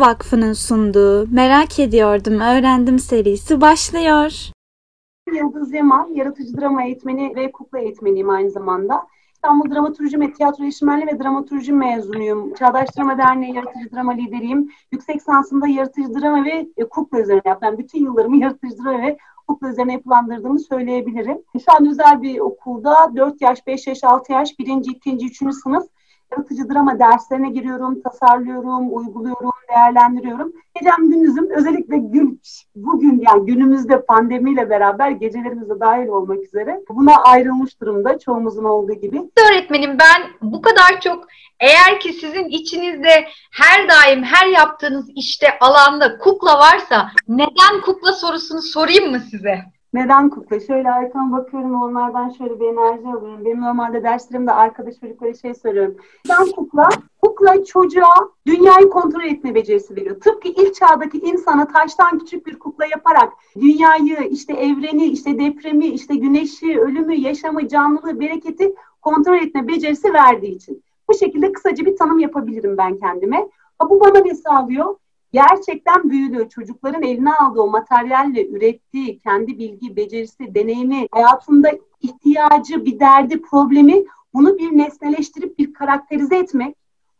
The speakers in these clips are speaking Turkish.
Vakfı'nın sunduğu Merak Ediyordum Öğrendim serisi başlıyor. Yıldız Yaman, yaratıcı drama eğitmeni ve kukla eğitmeniyim aynı zamanda. İstanbul Dramaturji ve Tiyatro Eğitmeni ve Dramaturji mezunuyum. Çağdaş Drama Derneği Yaratıcı Drama lideriyim. Yüksek lisansımda yaratıcı drama ve e, kukla üzerine yaptım. Yani bütün yıllarımı yaratıcı drama ve kukla üzerine yapılandırdığımı söyleyebilirim. Şu an özel bir okulda 4 yaş, 5 yaş, 6 yaş, 1. 2. 3. sınıf yaratıcı drama derslerine giriyorum, tasarlıyorum, uyguluyorum, değerlendiriyorum. Gecem gündüzüm özellikle gün, bugün yani günümüzde pandemiyle beraber gecelerimize dahil olmak üzere buna ayrılmış durumda çoğumuzun olduğu gibi. Öğretmenim ben bu kadar çok eğer ki sizin içinizde her daim her yaptığınız işte alanda kukla varsa neden kukla sorusunu sorayım mı size? Neden kukla? Şöyle arkama bakıyorum onlardan şöyle bir enerji alıyorum. Benim normalde derslerimde arkadaş çocuklara şey söylüyorum. Neden kukla? Kukla çocuğa dünyayı kontrol etme becerisi veriyor. Tıpkı ilk çağdaki insana taştan küçük bir kukla yaparak dünyayı, işte evreni, işte depremi, işte güneşi, ölümü, yaşamı, canlılığı, bereketi kontrol etme becerisi verdiği için. Bu şekilde kısaca bir tanım yapabilirim ben kendime. Ha, bu bana ne sağlıyor? Gerçekten büyüdüğü, çocukların eline aldığı o materyalle ürettiği kendi bilgi, becerisi, deneyimi, hayatında ihtiyacı, bir derdi, problemi bunu bir nesneleştirip bir karakterize etmek,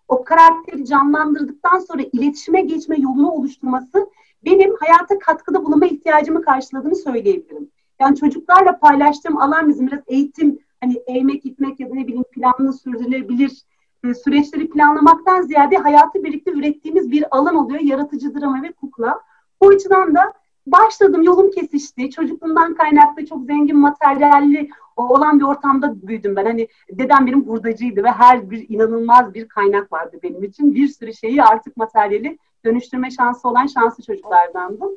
o karakteri canlandırdıktan sonra iletişime geçme yolunu oluşturması benim hayata katkıda bulunma ihtiyacımı karşıladığını söyleyebilirim. Yani çocuklarla paylaştığım alan bizim biraz eğitim, hani eğmek, gitmek ya da ne bileyim planlı sürdürülebilir e, süreçleri planlamaktan ziyade hayatı birlikte ürettiğimiz bir alan oluyor. Yaratıcı drama ve kukla. Bu açıdan da başladım, yolum kesişti. Çocukluğumdan kaynaklı çok zengin materyalli olan bir ortamda büyüdüm ben. Hani dedem benim hurdacıydı ve her bir inanılmaz bir kaynak vardı benim için. Bir sürü şeyi artık materyali dönüştürme şansı olan şanslı çocuklardandım.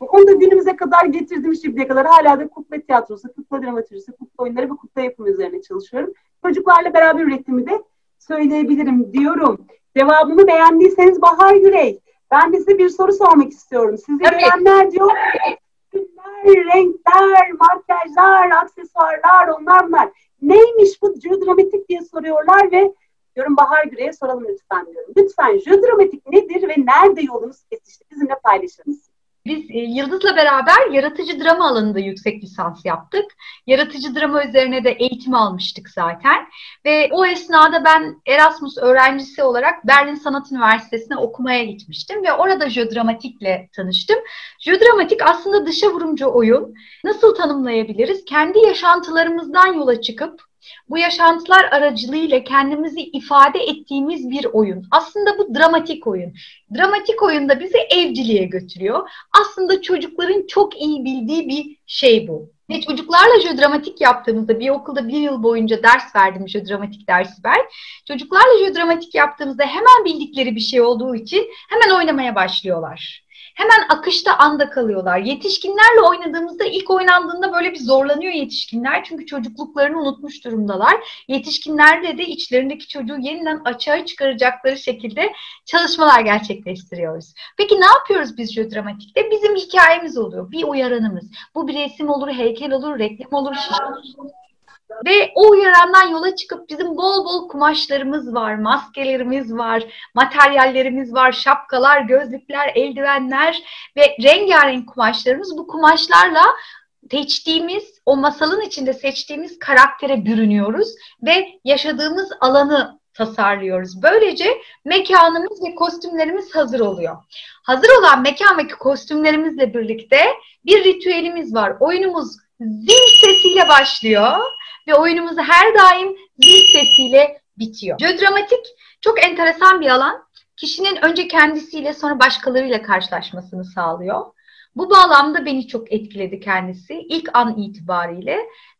Onu da günümüze kadar getirdim şimdiye kadar. Hala da kukla tiyatrosu, kukla dramatürjisi, kukla oyunları ve kukla yapımı üzerine çalışıyorum. Çocuklarla beraber ürettiğimi de söyleyebilirim diyorum. Cevabımı beğendiyseniz Bahar Gürey. Ben de size bir soru sormak istiyorum. Sizi evet. görenler diyor renkler, makyajlar, aksesuarlar, onlar bunlar. Neymiş bu dramatik diye soruyorlar ve diyorum Bahar Gürey'e soralım lütfen diyorum. Lütfen dramatik nedir ve nerede yolunuz kesişti? Bizimle paylaşır mısınız? Biz e, Yıldız'la beraber yaratıcı drama alanında yüksek lisans yaptık. Yaratıcı drama üzerine de eğitim almıştık zaten. Ve o esnada ben Erasmus öğrencisi olarak Berlin Sanat Üniversitesi'ne okumaya gitmiştim. Ve orada Jödramatik'le tanıştım. Jödramatik aslında dışa vurumcu oyun. Nasıl tanımlayabiliriz? Kendi yaşantılarımızdan yola çıkıp bu yaşantılar aracılığıyla kendimizi ifade ettiğimiz bir oyun. Aslında bu dramatik oyun. Dramatik oyunda bizi evciliğe götürüyor. Aslında çocukların çok iyi bildiği bir şey bu. Ve çocuklarla jödramatik yaptığımızda bir okulda bir yıl boyunca ders verdim jödramatik dersi ben. Çocuklarla jödramatik yaptığımızda hemen bildikleri bir şey olduğu için hemen oynamaya başlıyorlar hemen akışta anda kalıyorlar. Yetişkinlerle oynadığımızda ilk oynandığında böyle bir zorlanıyor yetişkinler. Çünkü çocukluklarını unutmuş durumdalar. Yetişkinlerle de içlerindeki çocuğu yeniden açığa çıkaracakları şekilde çalışmalar gerçekleştiriyoruz. Peki ne yapıyoruz biz dramatikte? Bizim hikayemiz oluyor. Bir uyaranımız. Bu bir resim olur, heykel olur, reklam olur, şişe olur. Ve o uyarandan yola çıkıp bizim bol bol kumaşlarımız var, maskelerimiz var, materyallerimiz var, şapkalar, gözlükler, eldivenler ve rengarenk kumaşlarımız. Bu kumaşlarla seçtiğimiz, o masalın içinde seçtiğimiz karaktere bürünüyoruz ve yaşadığımız alanı tasarlıyoruz. Böylece mekanımız ve kostümlerimiz hazır oluyor. Hazır olan mekan ve kostümlerimizle birlikte bir ritüelimiz var. Oyunumuz zil sesiyle başlıyor ve oyunumuz her daim zil sesiyle bitiyor. Geodramatik çok enteresan bir alan. Kişinin önce kendisiyle sonra başkalarıyla karşılaşmasını sağlıyor. Bu bağlamda beni çok etkiledi kendisi. İlk an itibariyle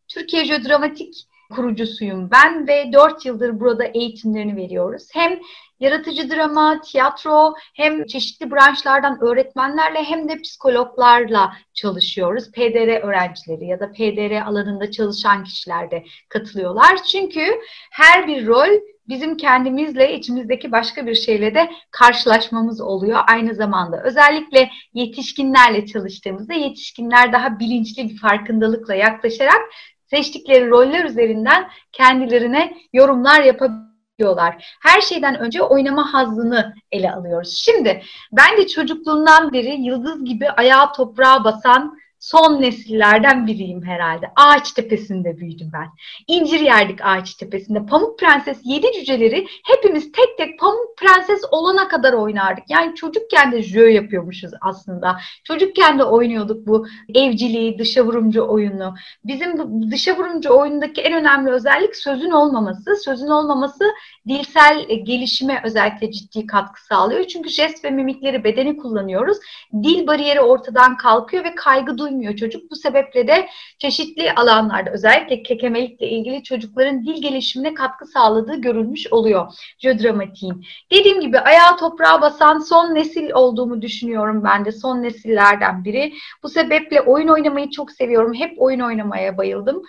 Türkiye Geodramatik kurucusuyum ben ve 4 yıldır burada eğitimlerini veriyoruz. Hem yaratıcı drama, tiyatro hem çeşitli branşlardan öğretmenlerle hem de psikologlarla çalışıyoruz. PDR öğrencileri ya da PDR alanında çalışan kişiler de katılıyorlar. Çünkü her bir rol bizim kendimizle, içimizdeki başka bir şeyle de karşılaşmamız oluyor aynı zamanda. Özellikle yetişkinlerle çalıştığımızda yetişkinler daha bilinçli bir farkındalıkla yaklaşarak seçtikleri roller üzerinden kendilerine yorumlar yapabiliyorlar diyorlar. Her şeyden önce oynama hazzını ele alıyoruz. Şimdi ben de çocukluğumdan beri yıldız gibi ayağa toprağa basan son nesillerden biriyim herhalde. Ağaç tepesinde büyüdüm ben. İncir yerdik ağaç tepesinde. Pamuk Prenses yedi cüceleri hepimiz tek tek Pamuk Prenses olana kadar oynardık. Yani çocukken de jö yapıyormuşuz aslında. Çocukken de oynuyorduk bu evciliği, dışa vurumcu oyunu. Bizim bu dışa vurumcu oyundaki en önemli özellik sözün olmaması. Sözün olmaması dilsel gelişime özellikle ciddi katkı sağlıyor. Çünkü jest ve mimikleri bedeni kullanıyoruz. Dil bariyeri ortadan kalkıyor ve kaygı duymuyoruz duymuyor çocuk. Bu sebeple de çeşitli alanlarda özellikle kekemelikle ilgili çocukların dil gelişimine katkı sağladığı görülmüş oluyor. Jödramatiğin. Dediğim gibi ayağa toprağa basan son nesil olduğumu düşünüyorum ben de. Son nesillerden biri. Bu sebeple oyun oynamayı çok seviyorum. Hep oyun oynamaya bayıldım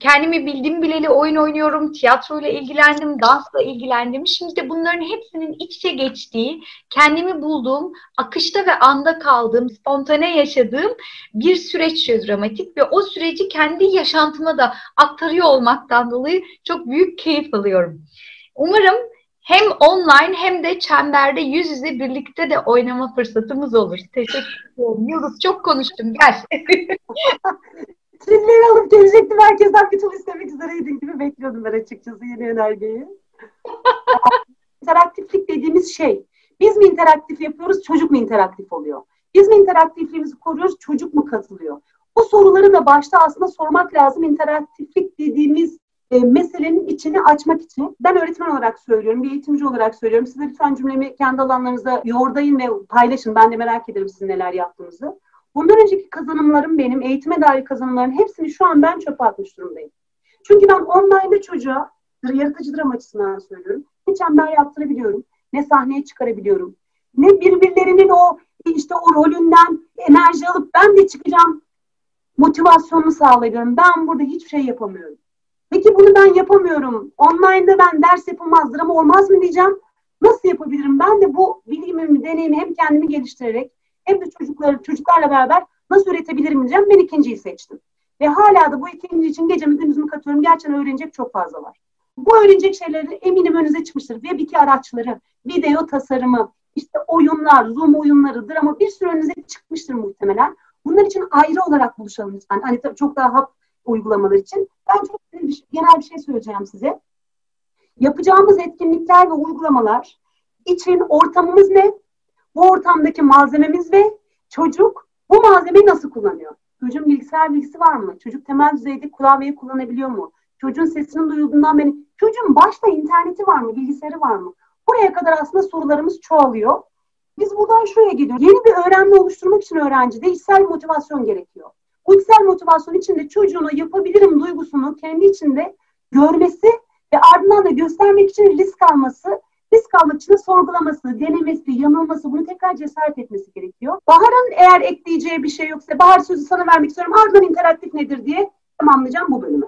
kendimi bildim bileli oyun oynuyorum, tiyatroyla ilgilendim, dansla ilgilendim. Şimdi bunların hepsinin iç içe geçtiği, kendimi bulduğum, akışta ve anda kaldığım, spontane yaşadığım bir süreç dramatik ve o süreci kendi yaşantıma da aktarıyor olmaktan dolayı çok büyük keyif alıyorum. Umarım hem online hem de çemberde yüz yüze birlikte de oynama fırsatımız olur. Teşekkür ederim. Yıldız çok konuştum. Gel. Çilleri alıp gelecektim. Herkesten bir tur istemek üzereydin gibi bekliyordum ben açıkçası yeni önergeyi. interaktiflik dediğimiz şey. Biz mi interaktif yapıyoruz, çocuk mu interaktif oluyor? Biz mi interaktifliğimizi koruyoruz, çocuk mu katılıyor? Bu soruları da başta aslında sormak lazım. İnteraktiflik dediğimiz e, meselenin içini açmak için. Ben öğretmen olarak söylüyorum, bir eğitimci olarak söylüyorum. Size lütfen cümlemi kendi alanlarınızda yordayın ve paylaşın. Ben de merak ederim sizin neler yaptığınızı. Bundan önceki kazanımlarım benim, eğitime dair kazanımların hepsini şu an ben çöpe atmış durumdayım. Çünkü ben online'da çocuğa, yaratıcı dram açısından söylüyorum, ne çember yaptırabiliyorum, ne sahneye çıkarabiliyorum, ne birbirlerinin o işte o rolünden enerji alıp ben de çıkacağım motivasyonunu sağlayabiliyorum. Ben burada hiçbir şey yapamıyorum. Peki bunu ben yapamıyorum. Online'da ben ders yapılmaz, drama olmaz mı diyeceğim. Nasıl yapabilirim? Ben de bu bilgimi, deneyimi hem kendimi geliştirerek hem de çocukları, çocuklarla beraber nasıl üretebilirim diyeceğim. Ben ikinciyi seçtim. Ve hala da bu ikinci için gecemi gündüzümü katıyorum. Gerçekten öğrenecek çok fazla var. Bu öğrenecek şeyleri eminim önünüze çıkmıştır. Web 2 araçları, video tasarımı, işte oyunlar, Zoom oyunları, drama bir sürü önünüze çıkmıştır muhtemelen. Bunlar için ayrı olarak buluşalım lütfen. Hani çok daha hap uygulamalar için. Ben çok şey, genel bir şey söyleyeceğim size. Yapacağımız etkinlikler ve uygulamalar için ortamımız ne? Bu ortamdaki malzememiz ve çocuk bu malzemeyi nasıl kullanıyor? Çocuğun bilgisayar bilgisi var mı? Çocuk temel düzeyde klavyeyi kullanabiliyor mu? Çocuğun sesinin duyulduğundan beri çocuğun başta interneti var mı? Bilgisayarı var mı? Buraya kadar aslında sorularımız çoğalıyor. Biz buradan şuraya gidiyoruz. Yeni bir öğrenme oluşturmak için öğrencide içsel motivasyon gerekiyor. Bu içsel motivasyon içinde çocuğuna yapabilirim duygusunu kendi içinde görmesi ve ardından da göstermek için risk alması risk için sorgulaması, denemesi, yanılması, bunu tekrar cesaret etmesi gerekiyor. Bahar'ın eğer ekleyeceği bir şey yoksa Bahar sözü sana vermek istiyorum. Ardından interaktif nedir diye tamamlayacağım bu bölümü.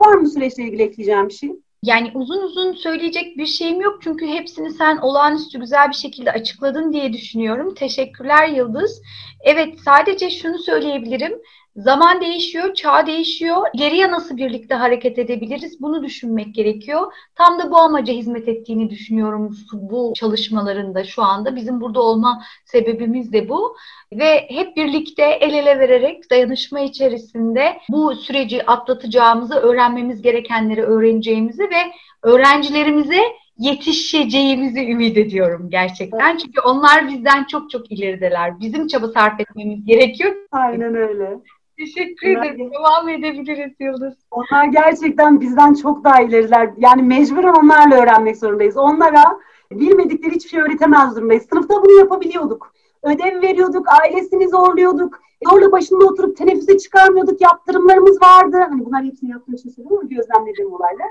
Var mı süreçle ilgili ekleyeceğim bir şey? Yani uzun uzun söyleyecek bir şeyim yok çünkü hepsini sen olağanüstü güzel bir şekilde açıkladın diye düşünüyorum. Teşekkürler Yıldız. Evet sadece şunu söyleyebilirim. Zaman değişiyor, çağ değişiyor. Geriye nasıl birlikte hareket edebiliriz? Bunu düşünmek gerekiyor. Tam da bu amaca hizmet ettiğini düşünüyorum bu çalışmalarında şu anda. Bizim burada olma sebebimiz de bu. Ve hep birlikte el ele vererek dayanışma içerisinde bu süreci atlatacağımızı, öğrenmemiz gerekenleri öğreneceğimizi ve öğrencilerimize yetişeceğimizi ümit ediyorum gerçekten. Çünkü onlar bizden çok çok ilerideler. Bizim çaba sarf etmemiz gerekiyor. Aynen öyle. Teşekkür ederim. Devam edebiliriz Yıldız. Onlar gerçekten bizden çok daha ileriler. Yani mecburen onlarla öğrenmek zorundayız. Onlara bilmedikleri hiçbir şey öğretemez durumdayız. Sınıfta bunu yapabiliyorduk. Ödev veriyorduk, ailesini zorluyorduk. Zorla başında oturup teneffüse çıkarmıyorduk. Yaptırımlarımız vardı. Hani bunlar hepsini yaptığım için söylüyorum gözlemlediğim olaylar.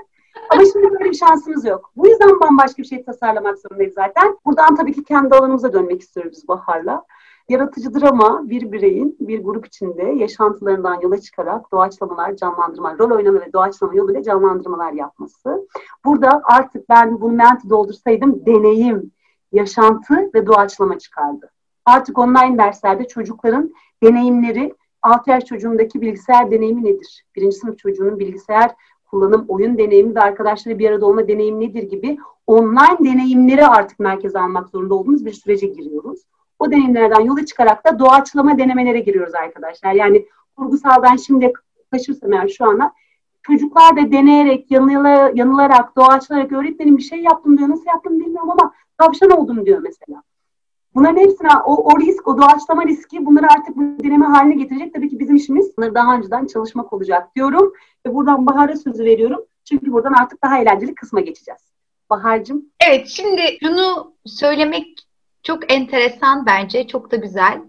Ama şimdi böyle bir şansımız yok. Bu yüzden bambaşka bir şey tasarlamak zorundayız zaten. Buradan tabii ki kendi alanımıza dönmek istiyoruz biz Bahar'la. Yaratıcı drama bir bireyin bir grup içinde yaşantılarından yola çıkarak doğaçlamalar, canlandırma, rol oynama ve doğaçlama yoluyla canlandırmalar yapması. Burada artık ben bunu menti doldursaydım deneyim, yaşantı ve doğaçlama çıkardı. Artık online derslerde çocukların deneyimleri 6 yaş çocuğundaki bilgisayar deneyimi nedir? Birinci sınıf çocuğunun bilgisayar kullanım, oyun deneyimi ve arkadaşlarla bir arada olma deneyimi nedir gibi online deneyimleri artık merkeze almak zorunda olduğumuz bir sürece giriyoruz. O deneyimlerden yola çıkarak da doğaçlama denemelere giriyoruz arkadaşlar. Yani kurgusaldan şimdi taşırsam eğer şu ana çocuklar da deneyerek, yanılarak, yanılarak doğaçlayarak öğretmenim bir şey yaptım diyor. Nasıl yaptım bilmiyorum ama tavşan oldum diyor mesela. Bunların hepsine o, o risk, o doğaçlama riski bunları artık bu deneme haline getirecek. Tabii ki bizim işimiz bunları daha önceden çalışmak olacak diyorum. Ve buradan Bahar'a sözü veriyorum. Çünkü buradan artık daha eğlenceli kısma geçeceğiz. Bahar'cığım. Evet şimdi şunu söylemek çok enteresan bence, çok da güzel.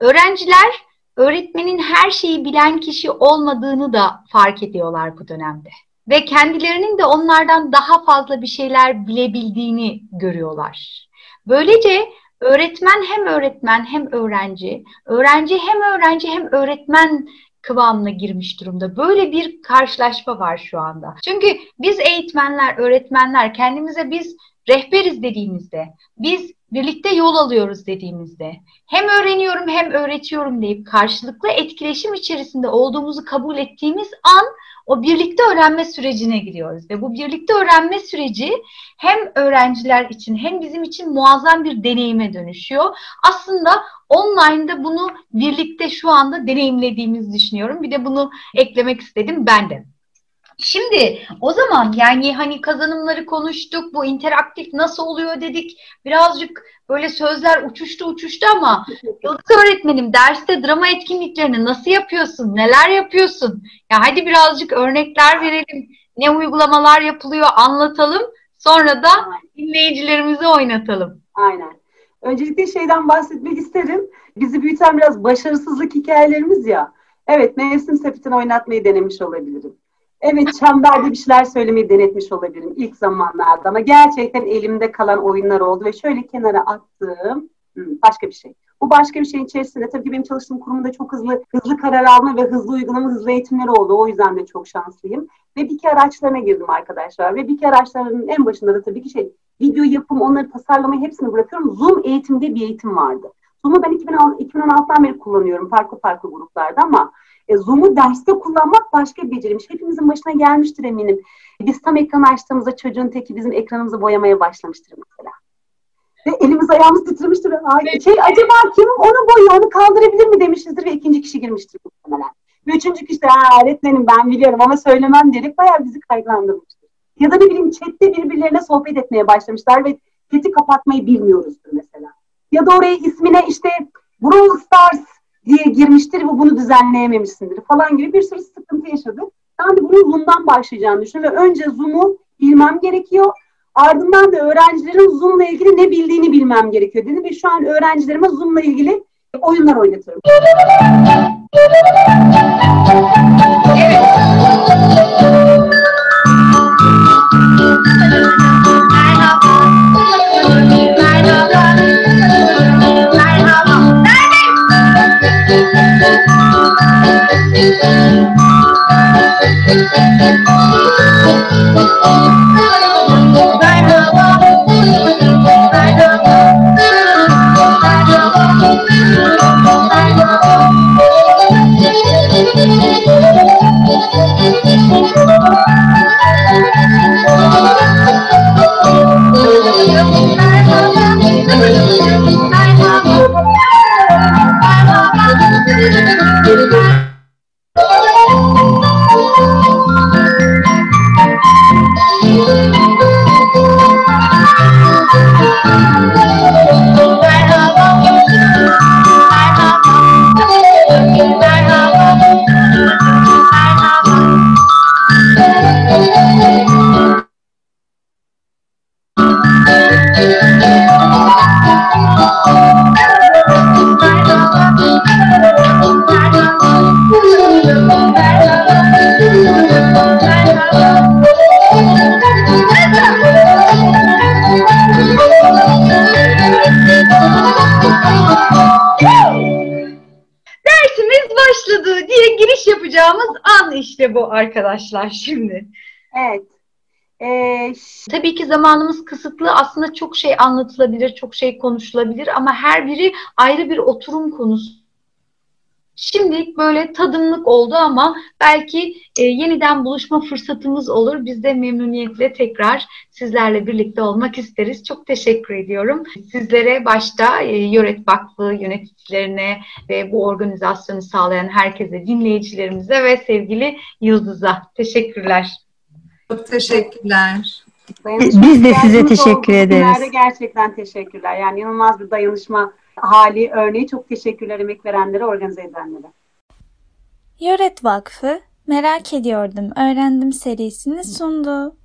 Öğrenciler öğretmenin her şeyi bilen kişi olmadığını da fark ediyorlar bu dönemde. Ve kendilerinin de onlardan daha fazla bir şeyler bilebildiğini görüyorlar. Böylece öğretmen hem öğretmen hem öğrenci, öğrenci hem öğrenci hem öğretmen kıvamına girmiş durumda. Böyle bir karşılaşma var şu anda. Çünkü biz eğitmenler, öğretmenler kendimize biz rehberiz dediğimizde, biz birlikte yol alıyoruz dediğimizde, hem öğreniyorum hem öğretiyorum deyip karşılıklı etkileşim içerisinde olduğumuzu kabul ettiğimiz an o birlikte öğrenme sürecine giriyoruz. Ve bu birlikte öğrenme süreci hem öğrenciler için hem bizim için muazzam bir deneyime dönüşüyor. Aslında online'da bunu birlikte şu anda deneyimlediğimizi düşünüyorum. Bir de bunu eklemek istedim ben de. Şimdi o zaman yani hani kazanımları konuştuk, bu interaktif nasıl oluyor dedik. Birazcık böyle sözler uçuştu uçuştu ama Yıldız öğretmenim derste drama etkinliklerini nasıl yapıyorsun, neler yapıyorsun? Ya hadi birazcık örnekler verelim. Ne uygulamalar yapılıyor anlatalım. Sonra da dinleyicilerimizi oynatalım. Aynen. Öncelikle şeyden bahsetmek isterim. Bizi büyüten biraz başarısızlık hikayelerimiz ya. Evet, mevsim sepetini oynatmayı denemiş olabilirim. Evet çemberde bir şeyler söylemeyi denetmiş olabilirim ilk zamanlarda ama gerçekten elimde kalan oyunlar oldu ve şöyle kenara attığım başka bir şey. Bu başka bir şeyin içerisinde tabii ki benim çalıştığım kurumda çok hızlı hızlı karar alma ve hızlı uygulama, hızlı eğitimleri oldu. O yüzden de çok şanslıyım. Ve bir kere araçlarına girdim arkadaşlar. Ve bir kere araçlarının en başında da tabii ki şey video yapım, onları tasarlamayı hepsini bırakıyorum. Zoom eğitimde bir eğitim vardı. Zoom'u ben 2016'dan beri kullanıyorum farklı farklı gruplarda ama e, Zoom'u derste kullanmak başka bir beceriymiş. Hepimizin başına gelmiştir eminim. Biz tam ekran açtığımızda çocuğun teki bizim ekranımızı boyamaya başlamıştır mesela. Ve elimiz ayağımız titremiştir. Ay, şey, acaba kim onu boyuyor, onu kaldırabilir mi demişizdir ve ikinci kişi girmiştir muhtemelen. Ve üçüncü kişi de öğretmenim ben biliyorum ama söylemem diyerek bayağı bizi kaygılandırmıştır. Ya da ne bileyim chatte birbirlerine sohbet etmeye başlamışlar ve chat'i kapatmayı bilmiyoruzdur mesela. Ya da oraya ismine işte Brawl Stars diye girmiştir ve bunu düzenleyememişsindir falan gibi bir sürü sıkıntı yaşadık. Ben de bunun Zoom'dan başlayacağını düşünüyorum ve önce Zoom'u bilmem gerekiyor. Ardından da öğrencilerin Zoom'la ilgili ne bildiğini bilmem gerekiyor dedi ve şu an öğrencilerime Zoom'la ilgili oyunlar oynatıyorum. Thank you. Thank you. Giriş yapacağımız an işte bu arkadaşlar şimdi. Evet. Ee, Tabii ki zamanımız kısıtlı. Aslında çok şey anlatılabilir, çok şey konuşulabilir ama her biri ayrı bir oturum konusu Şimdilik böyle tadımlık oldu ama belki e, yeniden buluşma fırsatımız olur. Biz de memnuniyetle tekrar sizlerle birlikte olmak isteriz. Çok teşekkür ediyorum. Sizlere başta e, Yöret Vakfı yöneticilerine ve bu organizasyonu sağlayan herkese, dinleyicilerimize ve sevgili Yıldız'a teşekkürler. Çok teşekkürler. Biz de size teşekkür ederiz. Gerçekten teşekkürler. Yani inanılmaz bir dayanışma hali örneği. Çok teşekkürler emek verenlere, organize edenlere. Yoret Vakfı Merak Ediyordum Öğrendim serisini sundu.